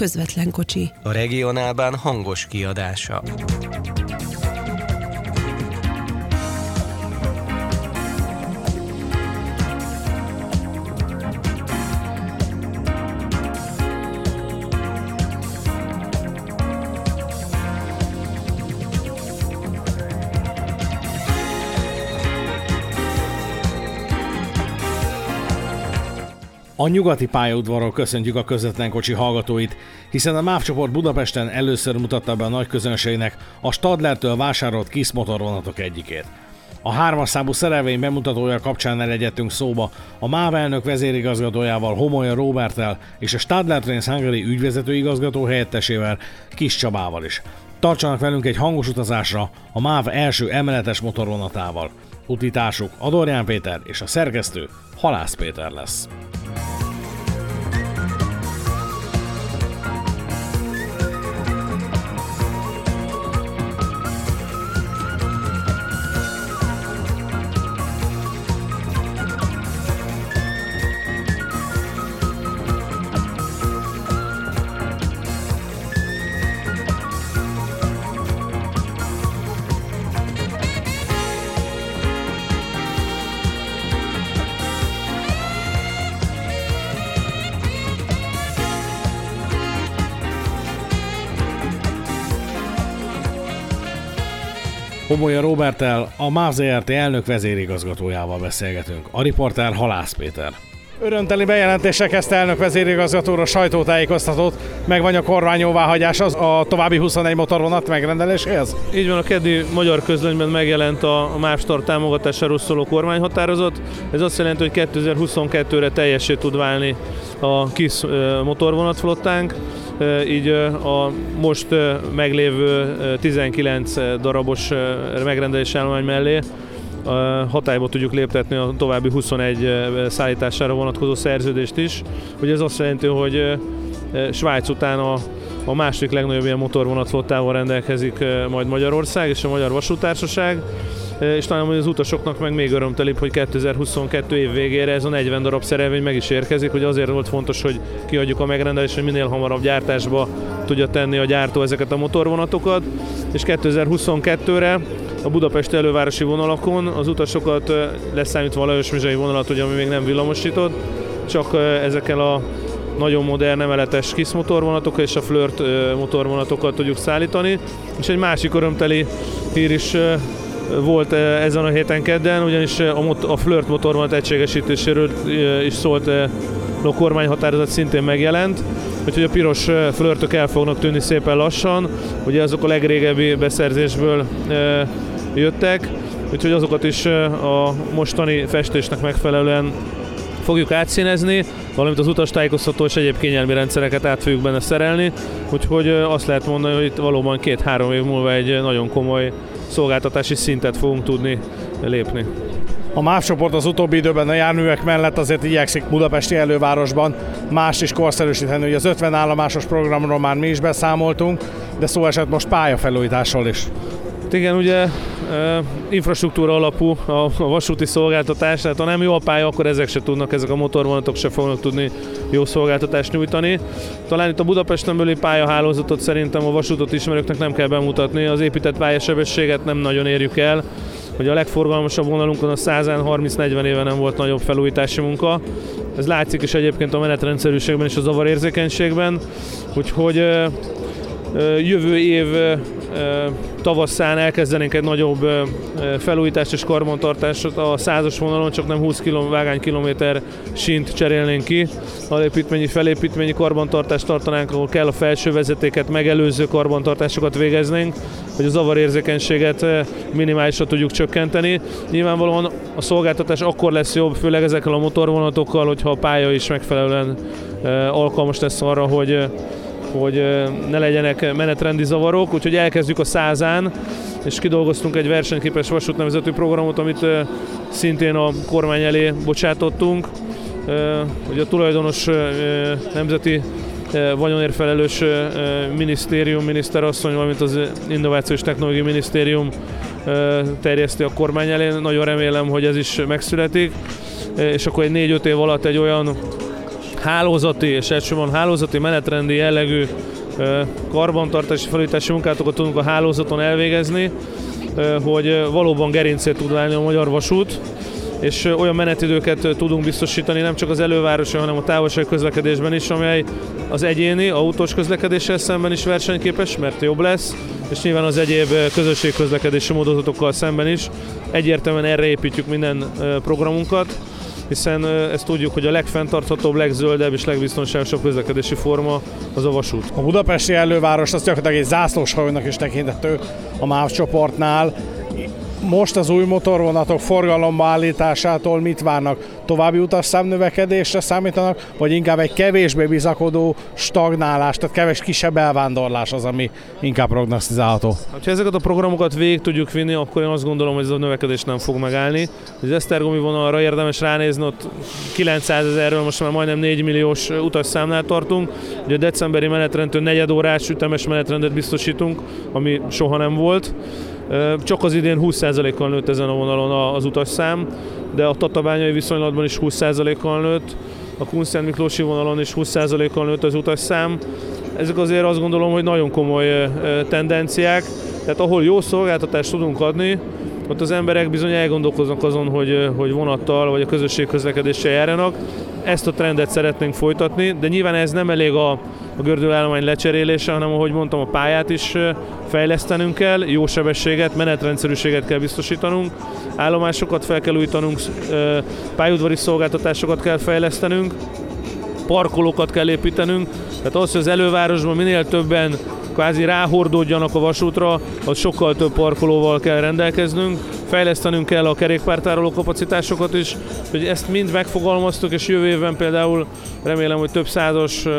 közvetlen kocsi. A regionálban hangos kiadása. A nyugati pályaudvarról köszöntjük a közvetlen kocsi hallgatóit, hiszen a MÁV csoport Budapesten először mutatta be a nagy közönségnek a Stadlertől vásárolt KISZ motorvonatok egyikét. A hármas számú szerelvény bemutatója kapcsán elegyettünk szóba a MÁV elnök vezérigazgatójával, Homolya Robertel és a Stadler Trains Hungary ügyvezető igazgató helyettesével, Kis Csabával is. Tartsanak velünk egy hangos utazásra a MÁV első emeletes motorvonatával. Utitársuk Adorján Péter és a szerkesztő Halász Péter lesz. Homolya Robertel, a MÁV ZRT elnök vezérigazgatójával beszélgetünk. A riporter Halász Péter. Örömteli bejelentése kezdte elnök vezérigazgatóra sajtótájékoztatót, meg van a kormány jóváhagyás az a további 21 motorvonat megrendeléséhez? Így van, a keddi magyar közlönyben megjelent a MÁV Start támogatásáról szóló kormányhatározat. Ez azt jelenti, hogy 2022-re teljesé tud válni a KISZ motorvonatflottánk így a most meglévő 19 darabos megrendelés állomány mellé hatályba tudjuk léptetni a további 21 szállítására vonatkozó szerződést is. Ugye ez azt jelenti, hogy Svájc után a, a második legnagyobb ilyen motorvonatflottával rendelkezik majd Magyarország és a Magyar Vasútársaság. És talán hogy az utasoknak meg még örömtelibb, hogy 2022 év végére ez a 40 darab szerelvény meg is érkezik, hogy azért volt fontos, hogy kiadjuk a megrendelést, hogy minél hamarabb gyártásba tudja tenni a gyártó ezeket a motorvonatokat, és 2022-re a Budapesti elővárosi vonalakon az utasokat leszámítva a Lajos Mizsai vonalat, ugye, ami még nem villamosított, csak ezekkel a nagyon modern emeletes KISZ motorvonatok és a Flirt motorvonatokat tudjuk szállítani. És egy másik örömteli hír is volt ezen a héten kedden, ugyanis a, mot- a Flirt motorvonat egységesítéséről is szólt a kormányhatározat szintén megjelent, úgyhogy a piros flörtök el fognak tűnni szépen lassan, ugye azok a legrégebbi beszerzésből jöttek, úgyhogy azokat is a mostani festésnek megfelelően fogjuk átszínezni, valamint az utastájékoztató és egyéb kényelmi rendszereket át fogjuk benne szerelni, úgyhogy azt lehet mondani, hogy itt valóban két-három év múlva egy nagyon komoly szolgáltatási szintet fogunk tudni lépni. A MÁV csoport az utóbbi időben a járművek mellett azért igyekszik Budapesti elővárosban más is korszerűsíteni. Ugye az 50 állomásos programról már mi is beszámoltunk, de szó esett most pályafelújításról is. Igen, ugye infrastruktúra alapú a, vasúti szolgáltatás, tehát ha nem jó a pálya, akkor ezek se tudnak, ezek a motorvonatok se fognak tudni jó szolgáltatást nyújtani. Talán itt a Budapesten belüli pályahálózatot szerintem a vasútot ismerőknek nem kell bemutatni, az épített pályasebességet nem nagyon érjük el, hogy a legforgalmasabb vonalunkon a 130-40 éve nem volt nagyobb felújítási munka. Ez látszik is egyébként a menetrendszerűségben és a zavarérzékenységben, úgyhogy jövő év tavasszán elkezdenénk egy nagyobb felújítást és karbantartást a százas vonalon, csak nem 20 km, vágány kilométer sint cserélnénk ki. Alépítményi, felépítményi karbantartást tartanánk, ahol kell a felső vezetéket megelőző karbantartásokat végeznénk, hogy a zavarérzékenységet minimálisra tudjuk csökkenteni. Nyilvánvalóan a szolgáltatás akkor lesz jobb, főleg ezekkel a motorvonatokkal, hogyha a pálya is megfelelően alkalmas lesz arra, hogy hogy ne legyenek menetrendi zavarok, úgyhogy elkezdjük a százán, és kidolgoztunk egy versenyképes vasútnevezető programot, amit szintén a kormány elé bocsátottunk. Ugye a tulajdonos nemzeti vagyonért felelős minisztérium, miniszterasszony, valamint az Innovációs Technológiai Minisztérium terjeszti a kormány elé. Nagyon remélem, hogy ez is megszületik, és akkor egy 4-5 év alatt egy olyan hálózati és elsősorban hálózati menetrendi jellegű karbantartási felújítási munkátokat tudunk a hálózaton elvégezni, hogy valóban gerincét tud válni a magyar vasút, és olyan menetidőket tudunk biztosítani nem csak az elővárosi, hanem a távolság közlekedésben is, amely az egyéni, autós közlekedéssel szemben is versenyképes, mert jobb lesz, és nyilván az egyéb közösségközlekedési módozatokkal szemben is. Egyértelműen erre építjük minden programunkat, hiszen ezt tudjuk, hogy a legfenntarthatóbb, legzöldebb és legbiztonságosabb közlekedési forma az a vasút. A budapesti előváros az gyakorlatilag egy zászlós hajónak is tekintető a MÁV csoportnál most az új motorvonatok forgalomba állításától mit várnak? További utasszám növekedésre számítanak, vagy inkább egy kevésbé bizakodó stagnálás, tehát kevés kisebb elvándorlás az, ami inkább prognosztizálható? Ha ezeket a programokat végig tudjuk vinni, akkor én azt gondolom, hogy ez a növekedés nem fog megállni. Az Esztergomi vonalra érdemes ránézni, ott 900 ezerről most már majdnem 4 milliós utasszámnál tartunk. Ugye a decemberi menetrendtől negyed órás ütemes menetrendet biztosítunk, ami soha nem volt. Csak az idén 20%-kal nőtt ezen a vonalon az utasszám, de a tatabányai viszonylatban is 20%-kal nőtt, a Kunszent Miklósi vonalon is 20%-kal nőtt az utasszám. Ezek azért azt gondolom, hogy nagyon komoly tendenciák, tehát ahol jó szolgáltatást tudunk adni, ott az emberek bizony elgondolkoznak azon, hogy, hogy vonattal vagy a közösség közlekedéssel járjanak. Ezt a trendet szeretnénk folytatni, de nyilván ez nem elég a, a gördülállomány lecserélése, hanem ahogy mondtam, a pályát is fejlesztenünk kell, jó sebességet, menetrendszerűséget kell biztosítanunk, állomásokat fel kell újítanunk, pályaudvari szolgáltatásokat kell fejlesztenünk, parkolókat kell építenünk, tehát az, hogy az elővárosban minél többen kvázi ráhordódjanak a vasútra, az sokkal több parkolóval kell rendelkeznünk, fejlesztenünk kell a kerékpártároló kapacitásokat is, hogy ezt mind megfogalmaztuk, és jövő évben például remélem, hogy több százas uh,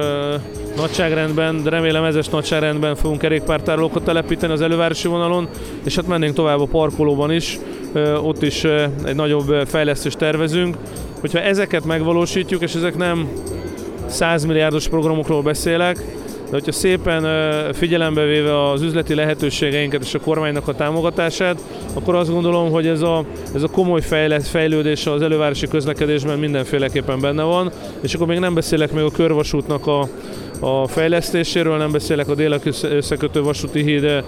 nagyságrendben, de remélem ezes nagyságrendben fogunk kerékpártárolókat telepíteni az elővárosi vonalon, és hát mennénk tovább a parkolóban is, uh, ott is uh, egy nagyobb fejlesztést tervezünk. Hogyha ezeket megvalósítjuk, és ezek nem 100 milliárdos programokról beszélek, de hogyha szépen figyelembe véve az üzleti lehetőségeinket és a kormánynak a támogatását, akkor azt gondolom, hogy ez a, ez a komoly fejlett, fejlődés az elővárosi közlekedésben mindenféleképpen benne van, és akkor még nem beszélek még a körvasútnak a, a fejlesztéséről, nem beszélek a délek összekötő vasúti híd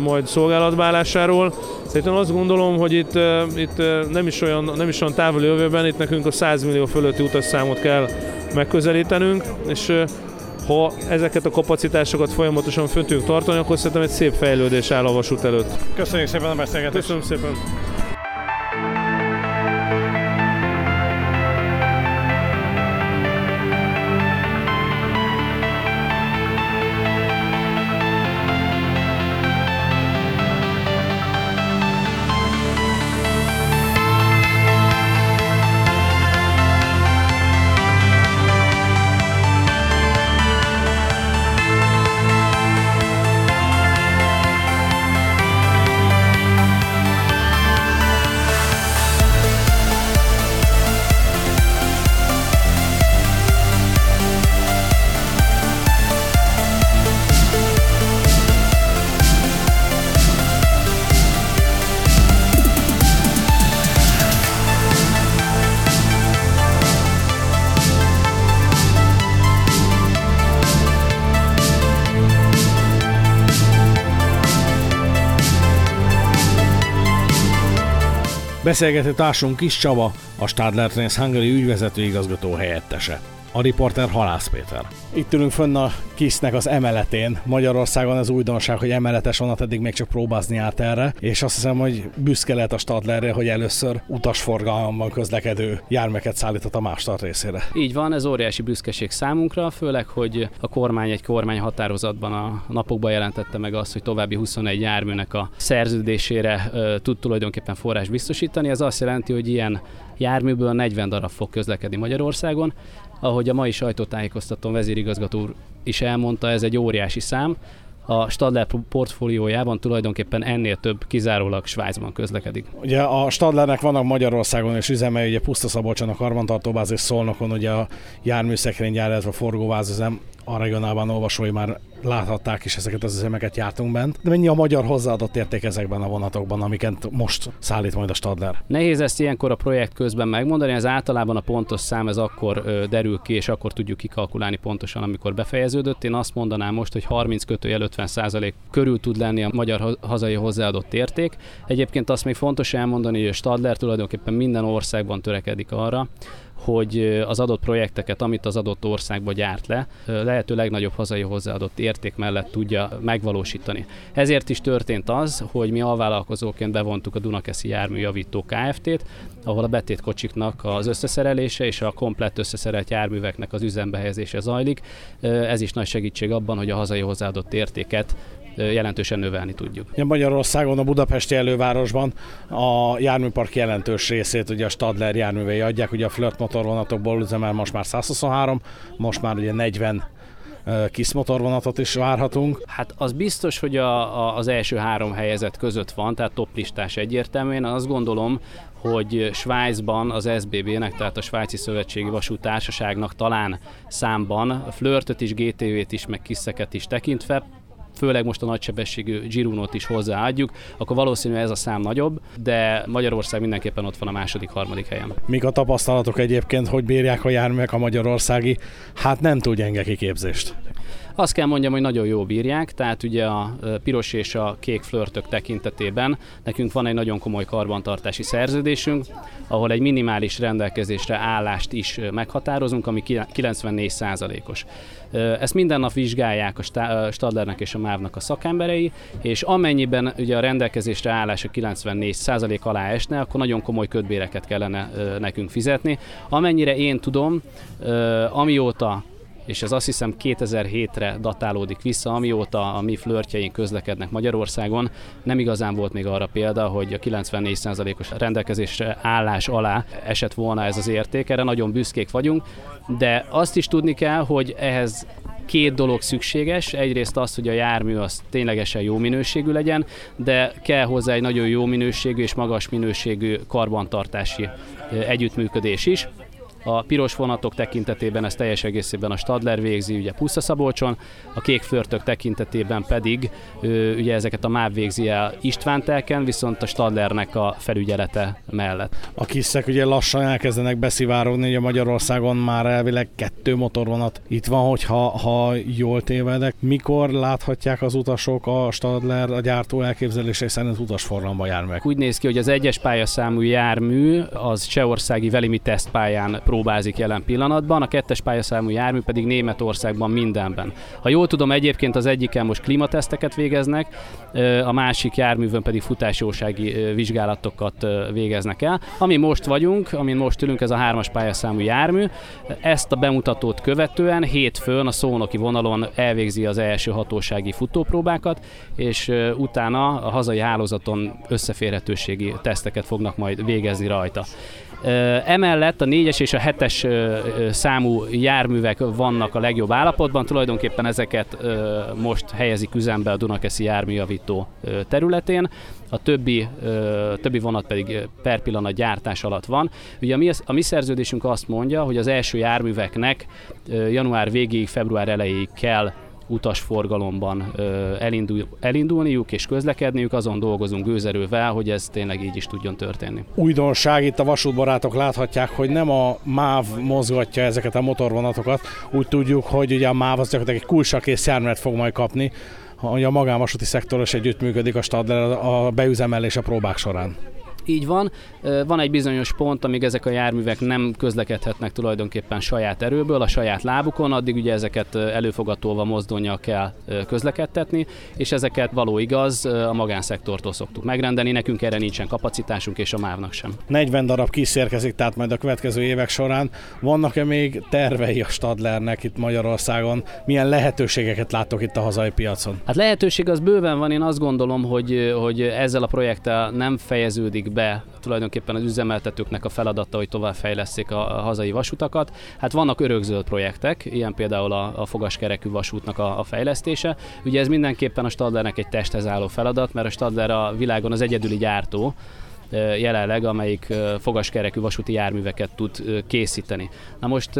majd szolgálatbálásáról. Én azt gondolom, hogy itt, itt nem, is olyan, nem is olyan távoli jövőben, itt nekünk a 100 millió fölötti utasszámot kell megközelítenünk, és ha ezeket a kapacitásokat folyamatosan föntünk tartani, akkor szerintem egy szép fejlődés áll a vasút előtt. Köszönjük szépen a beszélgetést! Köszönöm szépen! Beszélgető társunk Kis Csaba, a Stadler Trains Hungary ügyvezető igazgató helyettese. A riporter Halász Péter. Itt ülünk fönn a Kisznek az emeletén. Magyarországon az újdonság, hogy emeletes vonat eddig még csak próbázni át erre, és azt hiszem, hogy büszke lehet a Stadlerre, hogy először utasforgalomban közlekedő jármeket szállított a Mástart részére. Így van, ez óriási büszkeség számunkra, főleg, hogy a kormány egy kormány határozatban a napokban jelentette meg azt, hogy további 21 járműnek a szerződésére tud tulajdonképpen forrás biztosítani. Ez azt jelenti, hogy ilyen járműből 40 darab fog közlekedni Magyarországon. Ahogy a mai sajtótájékoztatón vezérigazgató úr is elmondta, ez egy óriási szám. A Stadler portfóliójában tulajdonképpen ennél több kizárólag Svájcban közlekedik. Ugye a Stadlernek vannak Magyarországon és üzemei, ugye Puszta Szabolcson a karbantartóbázis Szolnokon, ugye a járműszekrénygyár, ez a forgóvázüzem a regionálban olvasói már láthatták is ezeket az üzemeket jártunk bent. De mennyi a magyar hozzáadott érték ezekben a vonatokban, amiket most szállít majd a Stadler? Nehéz ezt ilyenkor a projekt közben megmondani, ez általában a pontos szám ez akkor derül ki, és akkor tudjuk kikalkulálni pontosan, amikor befejeződött. Én azt mondanám most, hogy 30 kötőjel 50 százalék körül tud lenni a magyar hazai hozzáadott érték. Egyébként azt még fontos elmondani, hogy a Stadler tulajdonképpen minden országban törekedik arra, hogy az adott projekteket, amit az adott országba gyárt le, lehető legnagyobb hazai hozzáadott érték mellett tudja megvalósítani. Ezért is történt az, hogy mi alvállalkozóként bevontuk a Dunakeszi Járműjavító Kft-t, ahol a betétkocsiknak az összeszerelése és a komplett összeszerelt járműveknek az üzembe helyezése zajlik. Ez is nagy segítség abban, hogy a hazai hozzáadott értéket jelentősen növelni tudjuk. Ja, Magyarországon, a budapesti elővárosban a járműpark jelentős részét ugye a Stadler járművei adják, ugye a Flirt motorvonatokból üzemel most már 123, most már ugye 40 kis motorvonatot is várhatunk. Hát az biztos, hogy a, a, az első három helyezet között van, tehát toplistás egyértelműen. Azt gondolom, hogy Svájcban az SBB-nek, tehát a Svájci Szövetségi Vasútársaságnak talán számban Flörtöt is, GTV-t is, meg Kiszeket is tekintve főleg most a nagysebességű Girunot is hozzáadjuk, akkor valószínű ez a szám nagyobb, de Magyarország mindenképpen ott van a második, harmadik helyen. Mik a tapasztalatok egyébként, hogy bírják a járművek a magyarországi, hát nem túl gyenge kiképzést? Azt kell mondjam, hogy nagyon jó bírják, tehát ugye a piros és a kék flörtök tekintetében nekünk van egy nagyon komoly karbantartási szerződésünk, ahol egy minimális rendelkezésre állást is meghatározunk, ami 94%-os. Ezt minden nap vizsgálják a Stadlernek és a MÁV-nak a szakemberei, és amennyiben ugye a rendelkezésre állás a 94% alá esne, akkor nagyon komoly ködbéreket kellene nekünk fizetni. Amennyire én tudom, amióta és ez azt hiszem 2007-re datálódik vissza, amióta a mi flörtjeink közlekednek Magyarországon. Nem igazán volt még arra példa, hogy a 94%-os rendelkezésre állás alá esett volna ez az érték, erre nagyon büszkék vagyunk, de azt is tudni kell, hogy ehhez két dolog szükséges. Egyrészt az, hogy a jármű az ténylegesen jó minőségű legyen, de kell hozzá egy nagyon jó minőségű és magas minőségű karbantartási együttműködés is. A piros vonatok tekintetében ez teljes egészében a Stadler végzi, ugye Pusza Szabolcson, a kék förtök tekintetében pedig ugye ezeket a MÁV végzi el István Telken, viszont a Stadlernek a felügyelete mellett. A kiszek ugye lassan elkezdenek beszivárogni, ugye Magyarországon már elvileg kettő motorvonat itt van, hogyha ha jól tévedek. Mikor láthatják az utasok a Stadler, a gyártó elképzelései szerint utasforgalomba járművek? Úgy néz ki, hogy az egyes pályaszámú jármű az Csehországi Velimi tesztpályán próbázik jelen pillanatban, a kettes pályaszámú jármű pedig Németországban mindenben. Ha jól tudom, egyébként az egyiken most klimateszteket végeznek, a másik járművön pedig futásjósági vizsgálatokat végeznek el. Ami most vagyunk, amin most ülünk, ez a hármas pályaszámú jármű. Ezt a bemutatót követően hétfőn a szónoki vonalon elvégzi az első hatósági futópróbákat, és utána a hazai hálózaton összeférhetőségi teszteket fognak majd végezni rajta. Emellett a 4-es és a 7-es számú járművek vannak a legjobb állapotban, tulajdonképpen ezeket most helyezik üzembe a Dunakeszi járműjavító területén, a többi, többi vonat pedig per pillanat gyártás alatt van. Ugye a mi, a mi szerződésünk azt mondja, hogy az első járműveknek január végéig, február elejéig kell utasforgalomban elindul, elindulniuk és közlekedniük, azon dolgozunk gőzerővel, hogy ez tényleg így is tudjon történni. Újdonság, itt a vasútbarátok láthatják, hogy nem a MÁV mozgatja ezeket a motorvonatokat, úgy tudjuk, hogy ugye a MÁV az gyakorlatilag egy kulcsakész járművet fog majd kapni, hogy a magánvasúti szektoros együttműködik a Stadler a beüzemelés a próbák során. Így van. Van egy bizonyos pont, amíg ezek a járművek nem közlekedhetnek tulajdonképpen saját erőből, a saját lábukon, addig ugye ezeket előfogatolva mozdonyjal kell közlekedtetni, és ezeket való igaz, a magánszektortól szoktuk megrendelni, nekünk erre nincsen kapacitásunk, és a mávnak sem. 40 darab kísérkezik, tehát majd a következő évek során. Vannak-e még tervei a Stadlernek itt Magyarországon? Milyen lehetőségeket látok itt a hazai piacon? Hát lehetőség az bőven van, én azt gondolom, hogy, hogy ezzel a projekttel nem fejeződik be tulajdonképpen az üzemeltetőknek a feladata, hogy továbbfejleszték a, a hazai vasutakat. Hát vannak örökzöld projektek, ilyen például a, a fogaskerekű vasútnak a, a fejlesztése. Ugye ez mindenképpen a Stadlernek egy testhez álló feladat, mert a Stadler a világon az egyedüli gyártó, jelenleg, amelyik fogaskerekű vasúti járműveket tud készíteni. Na most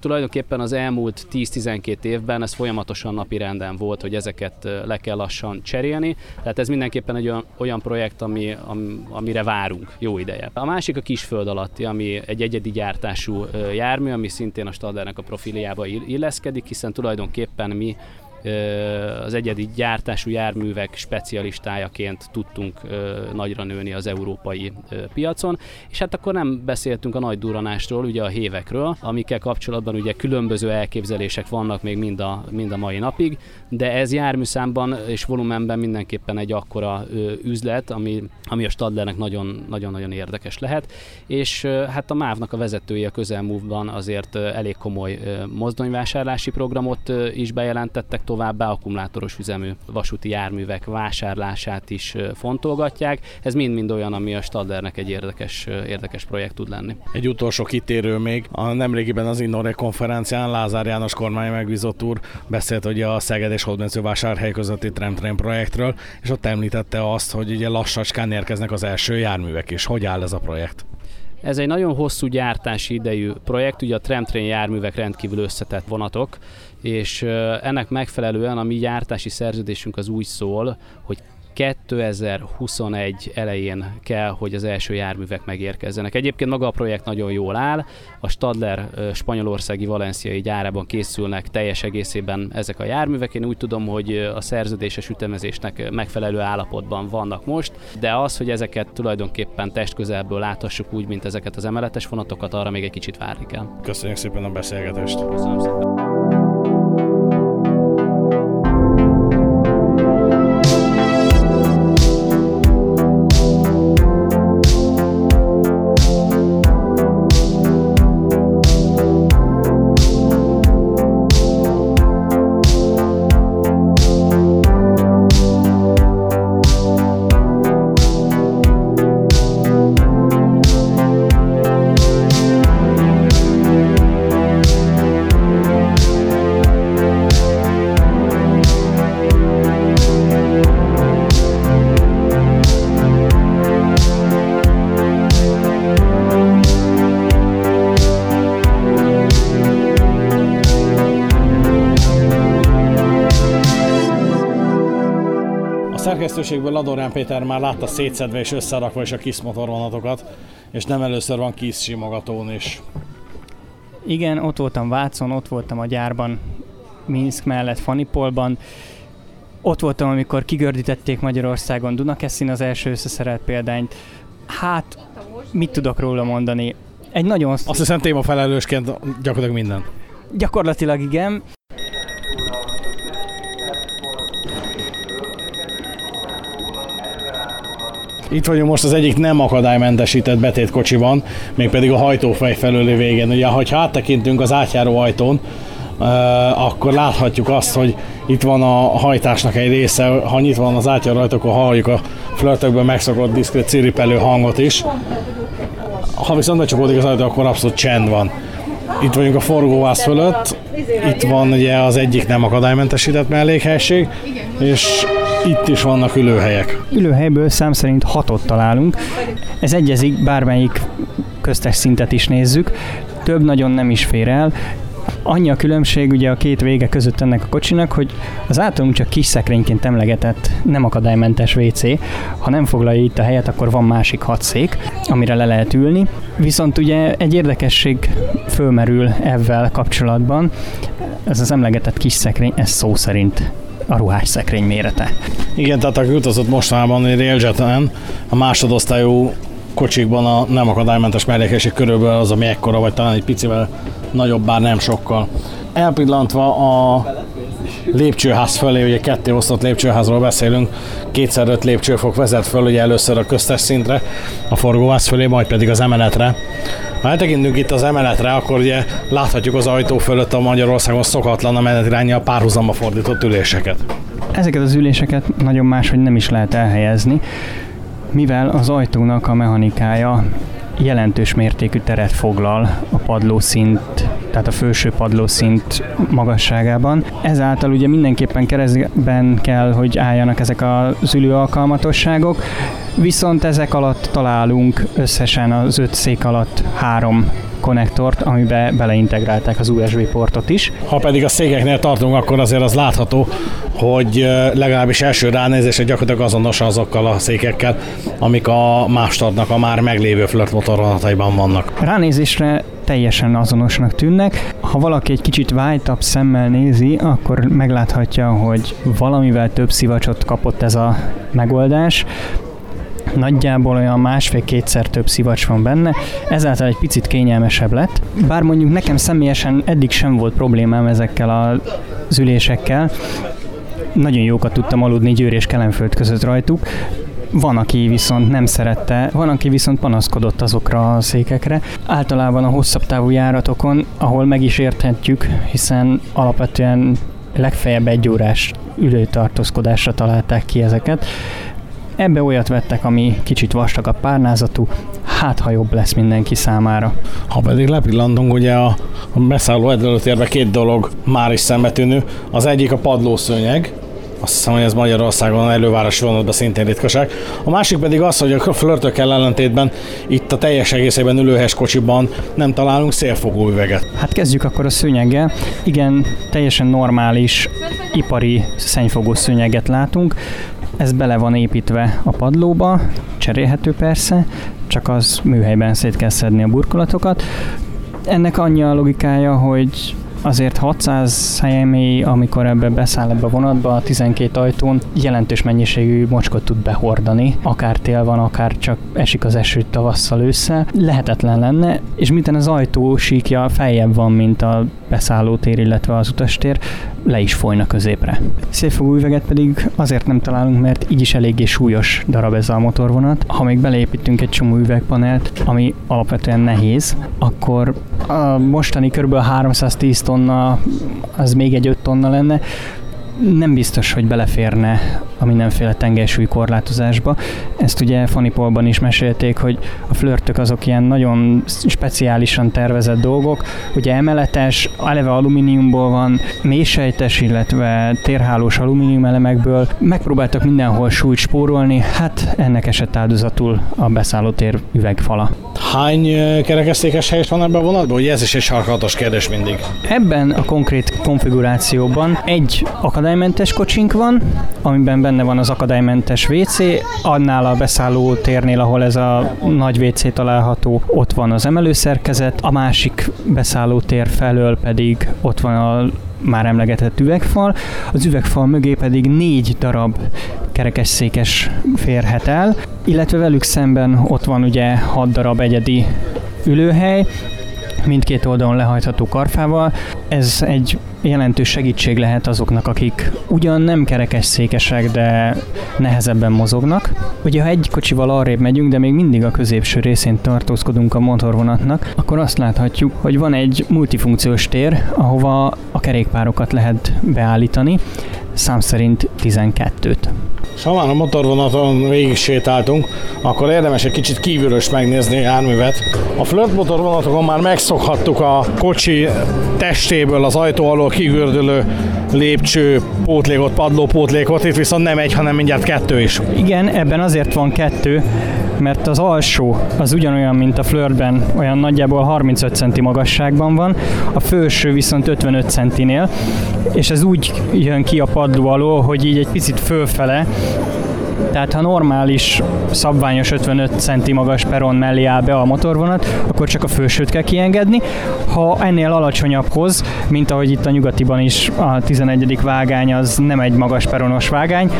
tulajdonképpen az elmúlt 10-12 évben ez folyamatosan napi renden volt, hogy ezeket le kell lassan cserélni, tehát ez mindenképpen egy olyan, olyan projekt, ami, am, amire várunk jó ideje. A másik a kisföld alatti, ami egy egyedi gyártású jármű, ami szintén a Stadlernek a profiliába illeszkedik, hiszen tulajdonképpen mi az egyedi gyártású járművek specialistájaként tudtunk nagyra nőni az európai piacon, és hát akkor nem beszéltünk a nagy duranásról, ugye a hévekről, amikkel kapcsolatban ugye különböző elképzelések vannak még mind a, mind a mai napig, de ez járműszámban és volumenben mindenképpen egy akkora üzlet, ami, ami a Stadlernek nagyon-nagyon érdekes lehet, és hát a MÁV-nak a vezetője a közelmúltban azért elég komoly mozdonyvásárlási programot is bejelentettek továbbá akkumulátoros üzemű vasúti járművek vásárlását is fontolgatják. Ez mind-mind olyan, ami a Stadlernek egy érdekes, érdekes projekt tud lenni. Egy utolsó kitérő még. A nemrégiben az Innore konferencián Lázár János kormány megbízott úr beszélt ugye a Szeged és Hódmezővásárhely közötti Tramtrain projektről, és ott említette azt, hogy ugye lassacskán érkeznek az első járművek is. Hogy áll ez a projekt? Ez egy nagyon hosszú gyártási idejű projekt, ugye a tramtrain járművek rendkívül összetett vonatok, és ennek megfelelően a mi gyártási szerződésünk az úgy szól, hogy 2021 elején kell, hogy az első járművek megérkezzenek. Egyébként maga a projekt nagyon jól áll, a Stadler spanyolországi valenciai gyárában készülnek teljes egészében ezek a járművek. Én úgy tudom, hogy a szerződéses ütemezésnek megfelelő állapotban vannak most, de az, hogy ezeket tulajdonképpen testközelből láthassuk úgy, mint ezeket az emeletes vonatokat, arra még egy kicsit várni kell. Köszönjük szépen a beszélgetést! Köszönöm szépen! Szerkesztőségből Ladorján Péter már látta szétszedve és összerakva is a KISZ motorvonatokat, és nem először van KISZ simogatón is. Igen, ott voltam Vácon, ott voltam a gyárban, Minsk mellett, Fanipolban. Ott voltam, amikor kigördítették Magyarországon Dunakeszin az első összeszerelt példányt. Hát, mit tudok róla mondani? Egy nagyon... Azt hiszem témafelelősként gyakorlatilag minden. Gyakorlatilag igen. Itt vagyunk most az egyik nem akadálymentesített betétkocsiban, mégpedig a hajtófej felőli végén. Ugye, ha áttekintünk az átjáró ajtón, akkor láthatjuk azt, hogy itt van a hajtásnak egy része, ha nyitva van az átjáró ajtó, akkor halljuk a flörtökben megszokott diszkrét ciripelő hangot is. Ha viszont becsapódik az ajtó, akkor abszolút csend van. Itt vagyunk a forgóvász fölött, itt van ugye az egyik nem akadálymentesített mellékhelység, és itt is vannak ülőhelyek. Ülőhelyből szám szerint hatot találunk. Ez egyezik, bármelyik köztes szintet is nézzük. Több nagyon nem is fér el. Annyi a különbség ugye a két vége között ennek a kocsinak, hogy az általunk csak kis szekrényként emlegetett nem akadálymentes WC. Ha nem foglalja itt a helyet, akkor van másik hat szék, amire le lehet ülni. Viszont ugye egy érdekesség fölmerül ezzel kapcsolatban. Ez az emlegetett kis szekrény, ez szó szerint a ruhás szekrény mérete. Igen, tehát aki utazott mostanában Railjeten, a másodosztályú kocsikban a nem akadálymentes mellékesség körülbelül az, ami ekkora, vagy talán egy picivel nagyobb, bár nem sokkal. Elpillantva a lépcsőház fölé, ugye ketté osztott lépcsőházról beszélünk, kétszer öt lépcsőfok vezet föl, ugye először a köztes szintre, a forgóház fölé, majd pedig az emeletre. Ha eltekintünk itt az emeletre, akkor ugye láthatjuk az ajtó fölött a Magyarországon szokatlan a menetirányja párhuzamba fordított üléseket. Ezeket az üléseket nagyon máshogy nem is lehet elhelyezni, mivel az ajtónak a mechanikája jelentős mértékű teret foglal a padlószint tehát a felső padlószint magasságában. Ezáltal ugye mindenképpen keresztben kell, hogy álljanak ezek az ülő alkalmatosságok, viszont ezek alatt találunk összesen az öt szék alatt három konnektort, amibe beleintegrálták az USB portot is. Ha pedig a székeknél tartunk, akkor azért az látható, hogy legalábbis első ránézésre gyakorlatilag azonos azokkal a székekkel, amik a Mástartnak a már meglévő flirt motorvonataiban vannak. Ránézésre teljesen azonosnak tűnnek. Ha valaki egy kicsit vájtabb szemmel nézi, akkor megláthatja, hogy valamivel több szivacsot kapott ez a megoldás nagyjából olyan másfél-kétszer több szivacs van benne, ezáltal egy picit kényelmesebb lett. Bár mondjuk nekem személyesen eddig sem volt problémám ezekkel az ülésekkel, nagyon jókat tudtam aludni Győr és Kelenföld között rajtuk, van, aki viszont nem szerette, van, aki viszont panaszkodott azokra a székekre. Általában a hosszabb távú járatokon, ahol meg is érthetjük, hiszen alapvetően legfeljebb egy órás ülőtartózkodásra találták ki ezeket, Ebbe olyat vettek, ami kicsit vastagabb párnázatú, hát ha jobb lesz mindenki számára. Ha pedig lepillantunk, ugye a, a beszálló előtérbe két dolog már is szembetűnő. Az egyik a padlószőnyeg, azt hiszem, hogy ez Magyarországon elővárosi vonatban szintén ritkaság. A másik pedig az, hogy a flörtökkel ellentétben itt a teljes egészében ülőhes kocsiban nem találunk szélfogó üveget. Hát kezdjük akkor a szőnyeggel. Igen, teljesen normális ipari szennyfogó szőnyeget látunk. Ez bele van építve a padlóba, cserélhető persze, csak az műhelyben szét kell szedni a burkolatokat. Ennek annyi a logikája, hogy azért 600 személy, amikor ebbe beszáll ebbe a vonatba, a 12 ajtón jelentős mennyiségű mocskot tud behordani, akár tél van, akár csak esik az eső tavasszal ősszel. Lehetetlen lenne, és miten az ajtó síkja feljebb van, mint a beszállótér, illetve az utastér, le is folyna középre. Szélfogó üveget pedig azért nem találunk, mert így is eléggé súlyos darab ez a motorvonat. Ha még beleépítünk egy csomó üvegpanelt, ami alapvetően nehéz, akkor a mostani kb. 310 tonna, az még egy 5 tonna lenne, nem biztos, hogy beleférne a mindenféle tengelysúly korlátozásba. Ezt ugye Fanipolban is mesélték, hogy a flörtök azok ilyen nagyon speciálisan tervezett dolgok. Ugye emeletes, eleve alumíniumból van, mélysejtes, illetve térhálós alumínium elemekből. Megpróbáltak mindenhol súlyt spórolni, hát ennek esett áldozatul a beszállótér üvegfala. Hány kerekesztékes hely van ebben a vonatban? Ugye ez is egy sarkalatos kérdés mindig. Ebben a konkrét konfigurációban egy akadálymentes kocsink van, amiben benne van az akadálymentes WC, annál a beszálló térnél, ahol ez a nagy WC található, ott van az emelőszerkezet, a másik beszálló tér felől pedig ott van a már emlegetett üvegfal, az üvegfal mögé pedig négy darab kerekesszékes férhet el, illetve velük szemben ott van ugye hat darab egyedi ülőhely, mindkét oldalon lehajtható karfával. Ez egy jelentős segítség lehet azoknak, akik ugyan nem kerekes székesek, de nehezebben mozognak. Ugye ha egy kocsival arrébb megyünk, de még mindig a középső részén tartózkodunk a motorvonatnak, akkor azt láthatjuk, hogy van egy multifunkciós tér, ahova a kerékpárokat lehet beállítani, szám szerint 12-t. És ha már a motorvonaton végig sétáltunk, akkor érdemes egy kicsit kívülről is megnézni a járművet. A flirt motorvonatokon már megszokhattuk a kocsi testéből az ajtó alól kigördülő lépcső pótlékot, padló pótlékot, itt viszont nem egy, hanem mindjárt kettő is. Igen, ebben azért van kettő, mert az alsó az ugyanolyan, mint a flörtben, olyan nagyjából 35 centi magasságban van, a felső viszont 55 centinél, és ez úgy jön ki a padló alól, hogy így egy picit fölfele tehát ha normális, szabványos 55 centi magas peron mellé áll be a motorvonat, akkor csak a fősőt kell kiengedni. Ha ennél alacsonyabb hoz, mint ahogy itt a nyugatiban is a 11. vágány az nem egy magas peronos vágány,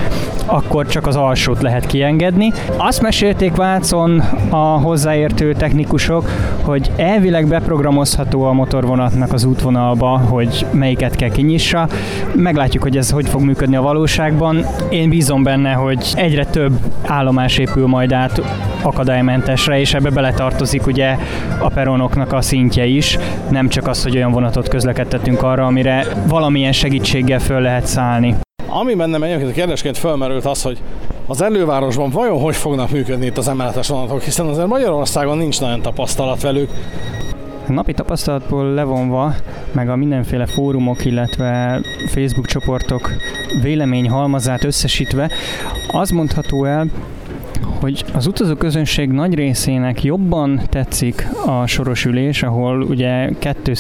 akkor csak az alsót lehet kiengedni. Azt mesélték Vácon a hozzáértő technikusok, hogy elvileg beprogramozható a motorvonatnak az útvonalba, hogy melyiket kell kinyissa. Meglátjuk, hogy ez hogy fog működni a valóságban. Én bízom benne, hogy egyre több állomás épül majd át akadálymentesre, és ebbe beletartozik ugye a peronoknak a szintje is, nem csak az, hogy olyan vonatot közlekedtetünk arra, amire valamilyen segítséggel föl lehet szállni. Ami bennem egyébként kérdésként felmerült az, hogy az elővárosban vajon hogy fognak működni itt az emeletes vonatok, hiszen azért Magyarországon nincs nagyon tapasztalat velük. A napi tapasztalatból levonva, meg a mindenféle fórumok, illetve Facebook csoportok vélemény halmazát összesítve, az mondható el, hogy az utazó közönség nagy részének jobban tetszik a soros ülés, ahol ugye kettő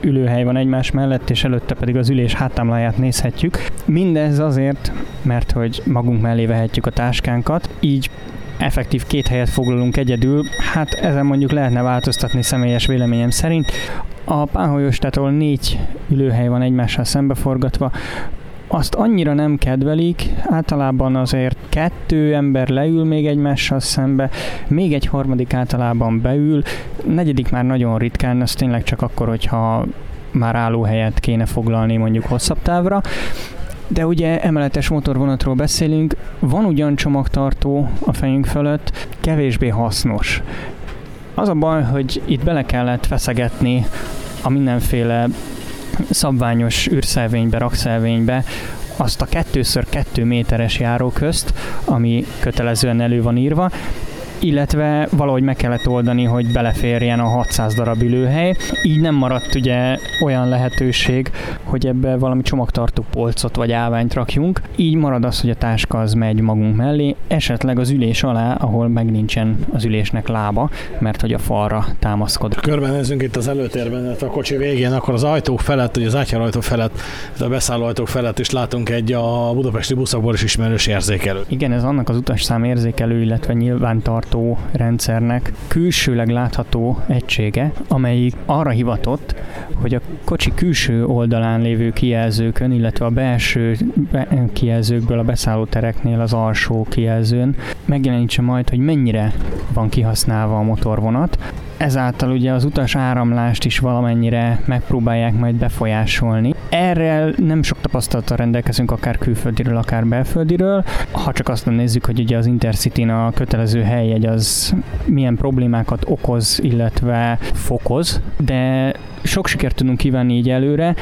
ülőhely van egymás mellett, és előtte pedig az ülés háttámláját nézhetjük. Mindez azért, mert hogy magunk mellé vehetjük a táskánkat, így effektív két helyet foglalunk egyedül, hát ezen mondjuk lehetne változtatni személyes véleményem szerint. A ahol négy ülőhely van egymással szembeforgatva, azt annyira nem kedvelik, általában azért kettő ember leül még egymással szembe, még egy harmadik általában beül, negyedik már nagyon ritkán, az tényleg csak akkor, hogyha már állóhelyet kéne foglalni mondjuk hosszabb távra. De ugye emeletes motorvonatról beszélünk, van ugyan csomagtartó a fejünk fölött, kevésbé hasznos. Az a baj, hogy itt bele kellett feszegetni a mindenféle szabványos űrszelvénybe, rakszelvénybe azt a kettőször kettő méteres járóközt, ami kötelezően elő van írva, illetve valahogy meg kellett oldani, hogy beleférjen a 600 darab ülőhely. Így nem maradt ugye olyan lehetőség, hogy ebbe valami csomagtartó polcot vagy állványt rakjunk. Így marad az, hogy a táska az megy magunk mellé, esetleg az ülés alá, ahol meg nincsen az ülésnek lába, mert hogy a falra támaszkod. Körbenézünk itt az előtérben, a kocsi végén, akkor az ajtók felett, vagy az átjárajtó felett, a beszállóajtók felett is látunk egy a budapesti buszokból is ismerős érzékelő. Igen, ez annak az utasszám érzékelő, illetve nyilvántartó rendszernek külsőleg látható egysége, amelyik arra hivatott, hogy a kocsi külső oldalán lévő kijelzőkön, illetve a belső kijelzőkből a beszállótereknél az alsó kijelzőn. Megjelenítse majd, hogy mennyire van kihasználva a motorvonat, ezáltal ugye az utas áramlást is valamennyire megpróbálják majd befolyásolni. Erre nem sok tapasztalattal rendelkezünk akár külföldiről, akár belföldiről. Ha csak azt nézzük, hogy ugye az intercity a kötelező helyjegy az milyen problémákat okoz, illetve fokoz, de sok sikert tudunk kívánni így előre,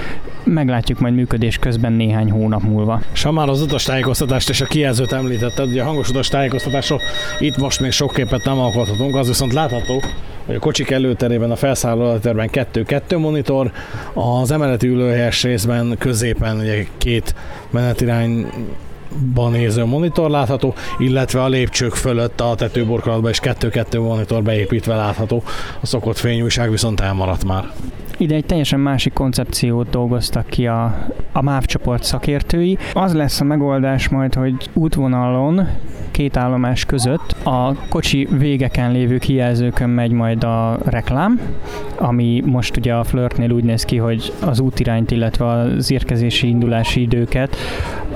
meglátjuk majd működés közben néhány hónap múlva. És ha már az utastájékoztatást és a kijelzőt említetted, ugye a hangos utastájékoztatásról itt most még sok képet nem alkothatunk, az viszont látható, hogy a kocsik előterében, a felszállóterben kettő-kettő monitor, az emeleti ülőhelyes részben középen ugye két menetirány ban néző monitor látható, illetve a lépcsők fölött a tetőburkolatban is kettő-kettő monitor beépítve látható. A szokott fényújság viszont elmaradt már. Ide egy teljesen másik koncepciót dolgoztak ki a, a MÁV csoport szakértői. Az lesz a megoldás majd, hogy útvonalon két állomás között a kocsi végeken lévő kijelzőkön megy majd a reklám, ami most ugye a Flirtnél úgy néz ki, hogy az útirányt, illetve az érkezési indulási időket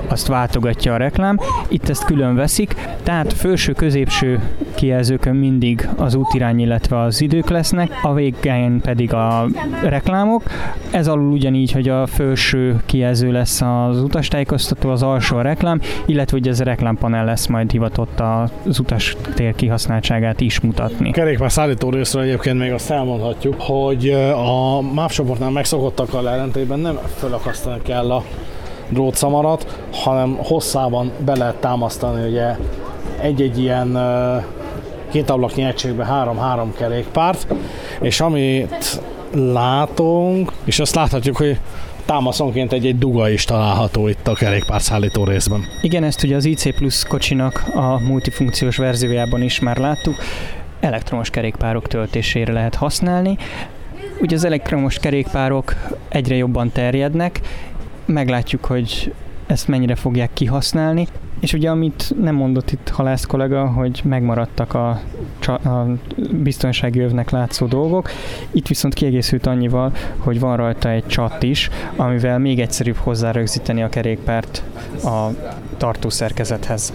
azt váltogatja a reklám. Itt ezt külön veszik, tehát felső-középső kijelzőkön mindig az útirány, illetve az idők lesznek, a végén pedig a reklámok. Ez alul ugyanígy, hogy a felső kijelző lesz az utastájékoztató, az alsó a reklám, illetve hogy ez a reklámpanel lesz majd hivatott az utas tér kihasználtságát is mutatni. Kerékpár szállító részről egyébként még azt elmondhatjuk, hogy a MÁV csoportnál megszokottakkal ellentétben nem fölakasztani kell a drótszamarat, hanem hosszában be lehet támasztani ugye egy-egy ilyen két ablaknyi egységbe három-három kerékpárt, és amit látunk, és azt láthatjuk, hogy támaszonként egy-egy duga is található itt a kerékpárszállító részben. Igen, ezt ugye az IC Plus kocsinak a multifunkciós verziójában is már láttuk. Elektromos kerékpárok töltésére lehet használni. Ugye az elektromos kerékpárok egyre jobban terjednek, meglátjuk, hogy ezt mennyire fogják kihasználni. És ugye amit nem mondott itt halász kollega, hogy megmaradtak a, a biztonsági övnek látszó dolgok. Itt viszont kiegészült annyival, hogy van rajta egy csat is, amivel még egyszerűbb hozzárögzíteni a kerékpárt a tartószerkezethez.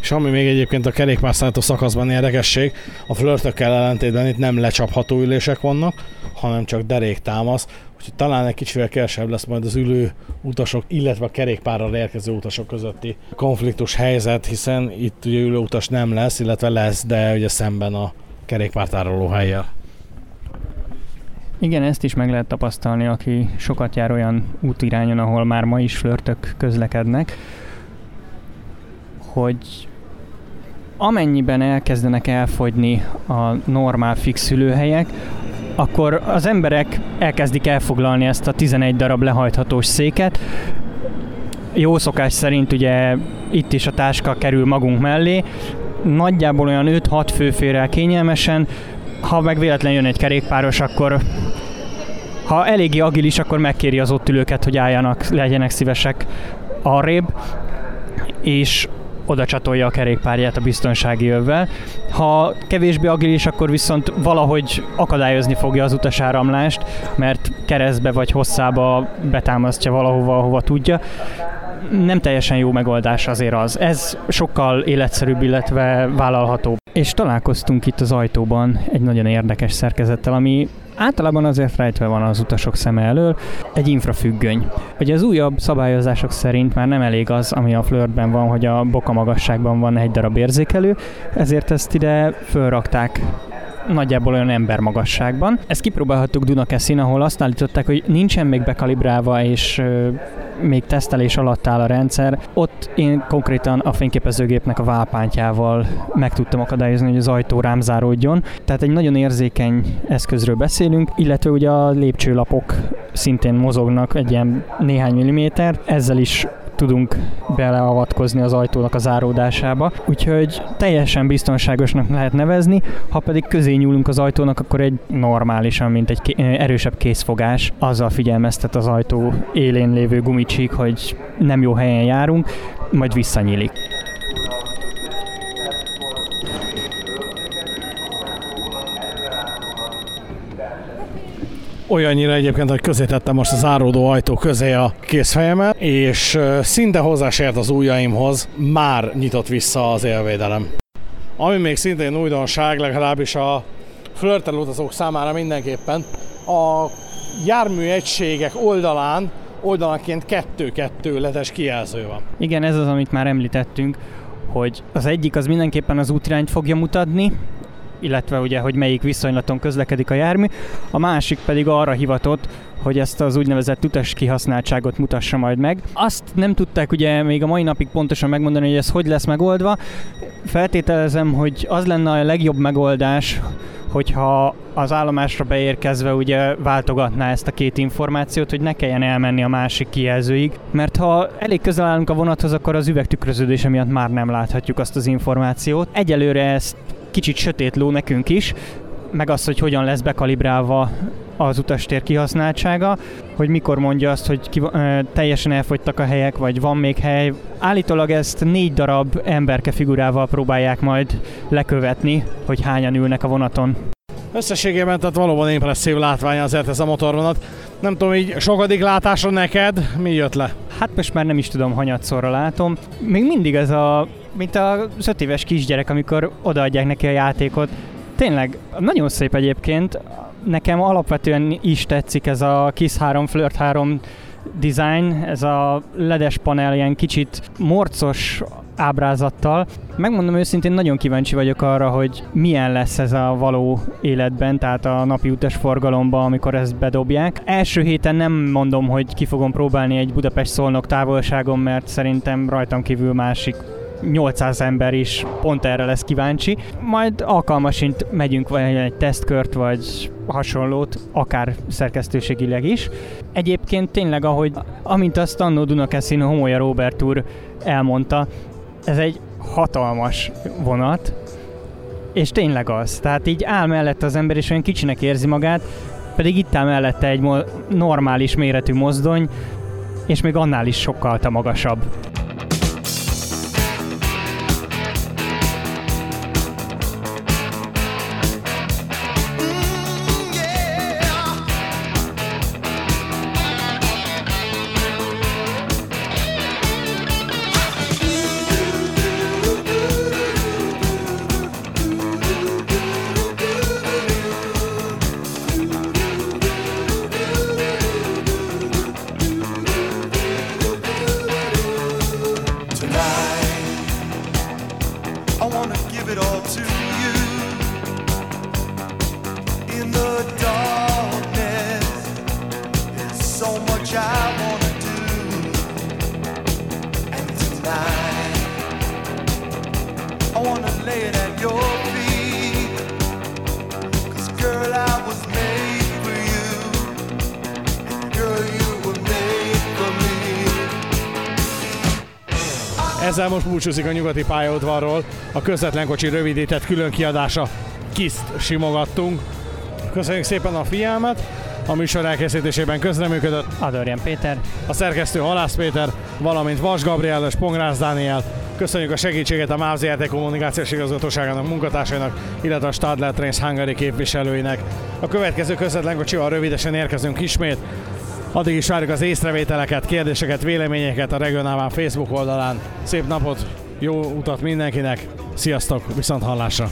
És ami még egyébként a kerékpárszállító szakaszban érdekesség, a flörtökkel ellentétben itt nem lecsapható ülések vannak, hanem csak derék támasz, úgyhogy talán egy kicsivel kevesebb lesz majd az ülő utasok, illetve a kerékpárral érkező utasok közötti konfliktus helyzet, hiszen itt ugye ülő utas nem lesz, illetve lesz, de ugye szemben a kerékpártároló helyjel. Igen, ezt is meg lehet tapasztalni, aki sokat jár olyan útirányon, ahol már ma is flörtök közlekednek, hogy amennyiben elkezdenek elfogyni a normál fix ülőhelyek, akkor az emberek elkezdik elfoglalni ezt a 11 darab lehajthatós széket. Jó szokás szerint ugye itt is a táska kerül magunk mellé, nagyjából olyan 5-6 fő fér el kényelmesen, ha meg véletlen jön egy kerékpáros, akkor ha eléggé agilis, akkor megkéri az ott ülőket, hogy álljanak, legyenek szívesek arrébb, és oda csatolja a kerékpárját a biztonsági övvel. Ha kevésbé agilis, akkor viszont valahogy akadályozni fogja az utasáramlást, mert keresztbe vagy hosszába betámasztja valahova, ahova tudja nem teljesen jó megoldás azért az. Ez sokkal életszerűbb, illetve vállalható. És találkoztunk itt az ajtóban egy nagyon érdekes szerkezettel, ami általában azért rejtve van az utasok szeme elől, egy infrafüggöny. Ugye az újabb szabályozások szerint már nem elég az, ami a flörtben van, hogy a boka magasságban van egy darab érzékelő, ezért ezt ide fölrakták nagyjából olyan ember magasságban. Ezt kipróbálhattuk Dunakeszin, ahol azt állították, hogy nincsen még bekalibrálva, és még tesztelés alatt áll a rendszer. Ott én konkrétan a fényképezőgépnek a válpántjával meg tudtam akadályozni, hogy az ajtó rám záródjon. Tehát egy nagyon érzékeny eszközről beszélünk, illetve ugye a lépcsőlapok szintén mozognak egy ilyen néhány milliméter, ezzel is tudunk beleavatkozni az ajtónak a záródásába, úgyhogy teljesen biztonságosnak lehet nevezni, ha pedig közé nyúlunk az ajtónak, akkor egy normálisan, mint egy erősebb készfogás, azzal figyelmeztet az ajtó élén lévő gumicsík, hogy nem jó helyen járunk, majd visszanyílik. Olyannyira egyébként, hogy közé tettem most a záródó ajtó közé a készfejemet, és szinte hozzásért az ujjaimhoz, már nyitott vissza az élvédelem. Ami még szintén újdonság, legalábbis a flörtel utazók számára mindenképpen, a jármű egységek oldalán oldalanként kettő-kettő letes kijelző van. Igen, ez az, amit már említettünk, hogy az egyik az mindenképpen az útirányt fogja mutatni, illetve ugye, hogy melyik viszonylaton közlekedik a jármű, a másik pedig arra hivatott, hogy ezt az úgynevezett utas kihasználtságot mutassa majd meg. Azt nem tudták ugye még a mai napig pontosan megmondani, hogy ez hogy lesz megoldva. Feltételezem, hogy az lenne a legjobb megoldás, hogyha az állomásra beérkezve ugye váltogatná ezt a két információt, hogy ne kelljen elmenni a másik kijelzőig, mert ha elég közel állunk a vonathoz, akkor az üvegtükröződése miatt már nem láthatjuk azt az információt. Egyelőre ezt kicsit sötét ló nekünk is, meg az, hogy hogyan lesz bekalibrálva az utastér kihasználtsága, hogy mikor mondja azt, hogy ki, ö, teljesen elfogytak a helyek, vagy van még hely. Állítólag ezt négy darab emberke figurával próbálják majd lekövetni, hogy hányan ülnek a vonaton. Összességében tehát valóban impresszív látvány azért ez a motorvonat. Nem tudom, így sokadik látásra neked mi jött le? Hát most már nem is tudom, hanyatszorra látom. Még mindig ez a, mint a 5 éves kisgyerek, amikor odaadják neki a játékot. Tényleg, nagyon szép egyébként. Nekem alapvetően is tetszik ez a KISS 3, Flirt 3 design, ez a ledes panel ilyen kicsit morcos ábrázattal. Megmondom őszintén, nagyon kíváncsi vagyok arra, hogy milyen lesz ez a való életben, tehát a napi utas forgalomban, amikor ezt bedobják. Első héten nem mondom, hogy ki fogom próbálni egy Budapest-Szolnok távolságon, mert szerintem rajtam kívül másik 800 ember is pont erre lesz kíváncsi. Majd alkalmasint megyünk vagy egy tesztkört, vagy hasonlót, akár szerkesztőségileg is. Egyébként tényleg, ahogy amint azt annó Dunakeszin Homolya Robert úr elmondta, ez egy hatalmas vonat, és tényleg az. Tehát így áll mellett az ember, és olyan kicsinek érzi magát, pedig itt áll mellette egy normális méretű mozdony, és még annál is sokkal magasabb. Ezzel most búcsúzik a nyugati pályaudvarról. A közvetlen kocsi rövidített külön kiadása Kiszt simogattunk. Köszönjük szépen a fiámat, A műsor elkészítésében közreműködött Adorján Péter, a szerkesztő Halász Péter, valamint Vas Gabriel és Pongrász Dániel. Köszönjük a segítséget a MÁV ZRT kommunikációs igazgatóságának munkatársainak, illetve a Stadler Trains Hungary képviselőinek. A következő közvetlen kocsival rövidesen érkezünk ismét. Addig is várjuk az észrevételeket, kérdéseket, véleményeket a regionálban Facebook oldalán. Szép napot, jó utat mindenkinek, sziasztok, viszont hallásra!